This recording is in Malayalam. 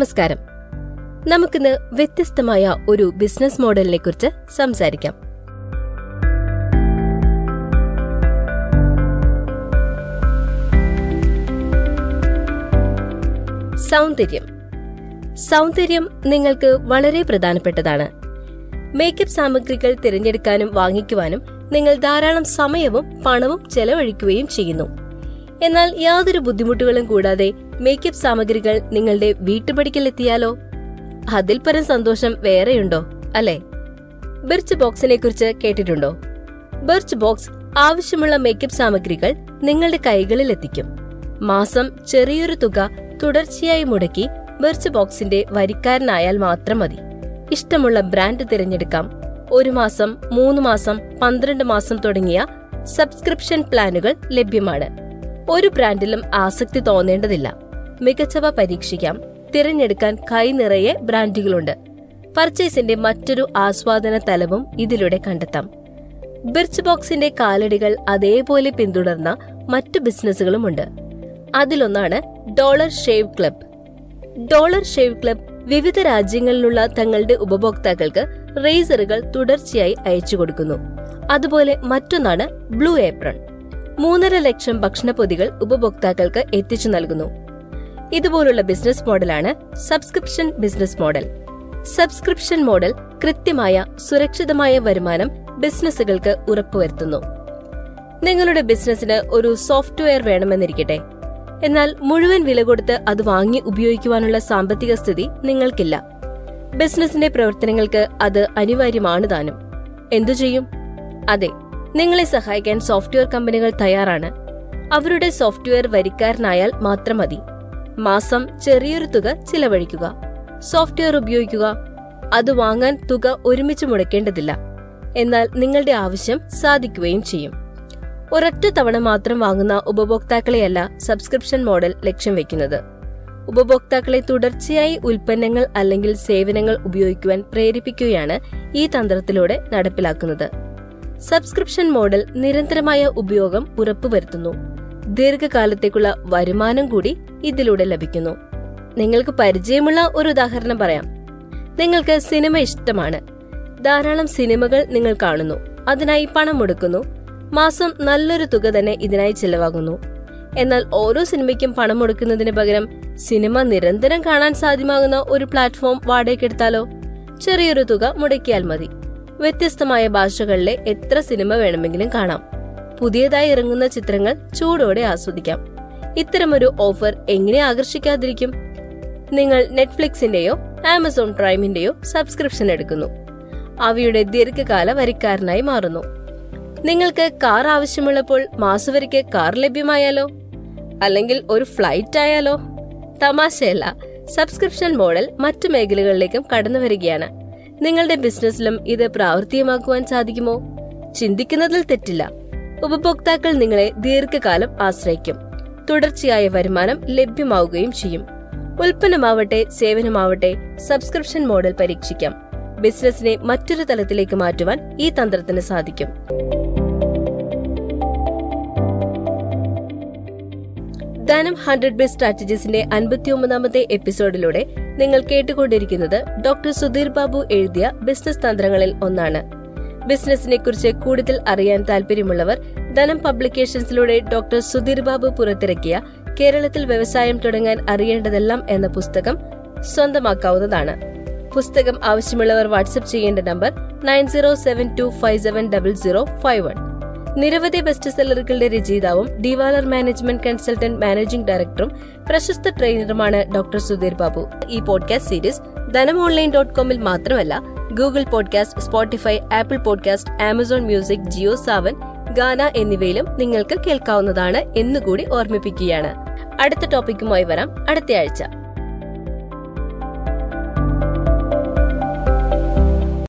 നമസ്കാരം. നമുക്കിന്ന് വ്യത്യസ്തമായ ഒരു ബിസിനസ് മോഡലിനെ കുറിച്ച് സംസാരിക്കാം. സൗന്ദര്യം. സൗന്ദര്യം നിങ്ങൾക്ക് വളരെ പ്രധാനപ്പെട്ടതാണ്. മേക്കപ്പ് സാമഗ്രികൾ തിരഞ്ഞെടുക്കാനും വാങ്ങിക്കുവാനും നിങ്ങൾ ധാരാളം സമയവും പണവും ചെലവഴിക്കുകയും ചെയ്യുന്നു. എന്നാൽ യാതൊരു ബുദ്ധിമുട്ടുകളും കൂടാതെ മേക്കപ്പ് സാമഗ്രികൾ നിങ്ങളുടെ വീട്ടുപടിക്കലെത്തിയാലോ? അതിൽ പരം സന്തോഷം വേറെയുണ്ടോ അല്ലെ? ബിർച്ച് ബോക്സിനെ കുറിച്ച് കേട്ടിട്ടുണ്ടോ? ബിർച്ച് ബോക്സ് ആവശ്യമുള്ള മേക്കപ്പ് സാമഗ്രികൾ നിങ്ങളുടെ കൈകളിൽ എത്തിക്കും മാസം ചെറിയൊരു തുക തുടർച്ചയായി മുടക്കി ബിർച്ച് ബോക്സിന്റെ വരിക്കാരനായാൽ മാത്രം മതി. ഇഷ്ടമുള്ള ബ്രാൻഡ് തിരഞ്ഞെടുക്കാം. ഒരു മാസം മൂന്ന് മാസം പന്ത്രണ്ട് മാസം തുടങ്ങിയ സബ്സ്ക്രിപ്ഷൻ പ്ലാനുകൾ ലഭ്യമാണ്. ഒരു ബ്രാൻഡിലും ആസക്തി തോന്നേണ്ടതില്ല. മികച്ചവ പരീക്ഷിക്കാം. തിരഞ്ഞെടുക്കാൻ കൈ നിറയെ ബ്രാൻഡുകളുണ്ട്. പർച്ചേസിന്റെ മറ്റൊരു ആസ്വാദന തലവും ഇതിലൂടെ കണ്ടെത്താം. ബിർച്ച് ബോക്സിന്റെ കാലടികൾ അതേപോലെ പിന്തുടർന്ന മറ്റു ബിസിനസ്സുകളുമുണ്ട്. അതിലൊന്നാണ് Dollar Shave Club. Dollar Shave Club വിവിധ രാജ്യങ്ങളിലുള്ള തങ്ങളുടെ ഉപഭോക്താക്കൾക്ക് റേസറുകൾ തുടർച്ചയായി അയച്ചു കൊടുക്കുന്നു അതുപോലെ മറ്റൊന്നാണ് ബ്ലൂ ഏപ്രൺ. മൂന്നര ലക്ഷം ഭക്ഷണപ്പൊതികൾ ഉപഭോക്താക്കൾക്ക് എത്തിച്ചു നൽകുന്നു. ഇതുപോലുള്ള ബിസിനസ് മോഡലാണ് subscription business model. Subscription model കൃത്യമായ സുരക്ഷിതമായ വരുമാനം ബിസിനസ്സുകൾക്ക് ഉറപ്പുവരുത്തുന്നു. നിങ്ങളുടെ ബിസിനസ്സിന് ഒരു സോഫ്റ്റ്വെയർ വേണമെന്നിരിക്കട്ടെ. എന്നാൽ മുഴുവൻ വില കൊടുത്ത് അത് വാങ്ങി ഉപയോഗിക്കുവാനുള്ള സാമ്പത്തിക സ്ഥിതി നിങ്ങൾക്കില്ല. ബിസിനസിന്റെ പ്രവർത്തനങ്ങൾക്ക് അത് അനിവാര്യമാണ് താനും. എന്തു ചെയ്യും? അതെ നിങ്ങളെ സഹായിക്കാൻ സോഫ്റ്റ്വെയർ കമ്പനികൾ തയ്യാറാണ്. അവരുടെ സോഫ്റ്റ്വെയർ വരിക്കാരനായാൽ മാത്രം മതി. മാസം ചെറിയൊരു തുക ചിലവഴിക്കുക. സോഫ്റ്റ്വെയർ ഉപയോഗിക്കുക. അത് വാങ്ങാൻ തുക ഒരുമിച്ച് മുടക്കേണ്ടതില്ല. എന്നാൽ നിങ്ങളുടെ ആവശ്യം സാധിക്കുകയും ചെയ്യും. ഒരൊറ്റ തവണ മാത്രം വാങ്ങുന്ന ഉപഭോക്താക്കളെയല്ല സബ്സ്ക്രിപ്ഷൻ മോഡൽ ലക്ഷ്യം വെക്കുന്നത്. ഉപഭോക്താക്കളെ തുടർച്ചയായി ഉൽപ്പന്നങ്ങൾ അല്ലെങ്കിൽ സേവനങ്ങൾ ഉപയോഗിക്കുവാൻ പ്രേരിപ്പിക്കുകയാണ് ഈ തന്ത്രത്തിലൂടെ നടപ്പിലാക്കുന്നത്. സബ്സ്ക്രിപ്ഷൻ മോഡൽ നിരന്തരമായ ഉപയോഗം ഉറപ്പുവരുത്തുന്നു. ദീർഘകാലത്തേക്കുള്ള വരുമാനം കൂടി ഇതിലൂടെ ലഭിക്കുന്നു. നിങ്ങൾക്ക് പരിചയമുള്ള ഒരു ഉദാഹരണം പറയാം. നിങ്ങൾക്ക് സിനിമ ഇഷ്ടമാണ്. ധാരാളം സിനിമകൾ നിങ്ങൾ കാണുന്നു. അതിനായി പണം മുടക്കുന്നു മാസം നല്ലൊരു തുക തന്നെ ഇതിനായി ചെലവാകുന്നു. എന്നാൽ ഓരോ സിനിമയ്ക്കും പണം മുടക്കുന്നതിന് പകരം സിനിമ നിരന്തരം കാണാൻ സാധ്യമാകുന്ന ഒരു പ്ലാറ്റ്ഫോം വാടകയ്ക്കെടുത്താലോ ചെറിയൊരു തുക മുടക്കിയാൽ മതി. വ്യത്യസ്തമായ ഭാഷകളിലെ എത്ര സിനിമ വേണമെങ്കിലും കാണാം. പുതിയതായി ഇറങ്ങുന്ന ചിത്രങ്ങൾ ചൂടോടെ ആസ്വദിക്കാം. ഇത്തരമൊരു ഓഫർ എങ്ങനെ ആകർഷിക്കാതിരിക്കും? നിങ്ങൾ നെറ്റ്ഫ്ലിക്സിന്റെയോ ആമസോൺ പ്രൈമിന്റെയോ സബ്സ്ക്രിപ്ഷൻ എടുക്കുന്നു. അവയുടെ ദീർഘകാല വരിക്കാരനായി മാറുന്നു. നിങ്ങൾക്ക് കാർ ആവശ്യമുള്ളപ്പോൾ മാസവരിക്ക് കാർ ലഭ്യമായാലോ? അല്ലെങ്കിൽ ഒരു ഫ്ലൈറ്റ് ആയാലോ? തമാശയല്ല സബ്സ്ക്രിപ്ഷൻ മോഡൽ മറ്റു മേഖലകളിലേക്കും കടന്നു വരികയാണ് നിങ്ങളുടെ ബിസിനസ്സിലും ഇത് പ്രാവർത്തികമാക്കുവാൻ സാധിക്കുമോ? ചിന്തിക്കുന്നതിൽ തെറ്റില്ല. ഉപഭോക്താക്കൾ നിങ്ങളെ ദീർഘകാലം ആശ്രയിക്കും. തുടർച്ചയായ വരുമാനം ലഭ്യമാവുകയും ചെയ്യും. ഉൽപ്പന്നമാവട്ടെ സേവനമാവട്ടെ സബ്സ്ക്രിപ്ഷൻ മോഡൽ പരീക്ഷിക്കാം. ബിസിനസിനെ മറ്റൊരു തലത്തിലേക്ക് മാറ്റുവാൻ ഈ തന്ത്രത്തിന് സാധിക്കും. ധനം ഹൺഡ്രഡ് ബേസ് സ്ട്രാറ്റജീസിന്റെ അൻപത്തിയൊമ്പതാമത്തെ എപ്പിസോഡിലൂടെ നിങ്ങൾ കേട്ടുകൊണ്ടിരിക്കുന്നത് ഡോക്ടർ സുധീർ ബാബു എഴുതിയ ബിസിനസ് തന്ത്രങ്ങളിൽ ഒന്നാണ്. ബിസിനസിനെ കുറിച്ച് കൂടുതൽ അറിയാൻ താല്പര്യമുള്ളവർ ധനം പബ്ലിക്കേഷൻസിലൂടെ ഡോക്ടർ സുധീർ ബാബു പുറത്തിറക്കിയ കേരളത്തിൽ വ്യവസായം തുടങ്ങാൻ അറിയേണ്ടതെല്ലാം എന്ന പുസ്തകം സ്വന്തമാക്കാവുന്നതാണ്. പുസ്തകം ആവശ്യമുള്ളവർ വാട്സ്ആപ്പ് ചെയ്യേണ്ട number nine zero seven two five seven double zero five one. നിരവധി ബെസ്റ്റ് സെല്ലറുകളുടെ രചയിതാവും ഡിവാലർ മാനേജ്മെന്റ് കൺസൾട്ടന്റ് മാനേജിംഗ് ഡയറക്ടറും പ്രശസ്ത ട്രെയിനറുമാണ് ഡോക്ടർ സുധീർ ബാബു. ഈ podcast series Dhanam online dot കോമിൽ മാത്രമല്ല Google podcast Spotify Apple podcast Amazon music Jio Saavn Gaana എന്നിവയിലും നിങ്ങൾക്ക് കേൾക്കാവുന്നതാണ് എന്നുകൂടി ഓർമ്മിപ്പിക്കുകയാണ്. അടുത്ത ടോപ്പിക്കുമായി വരാം. അടുത്തയാഴ്ച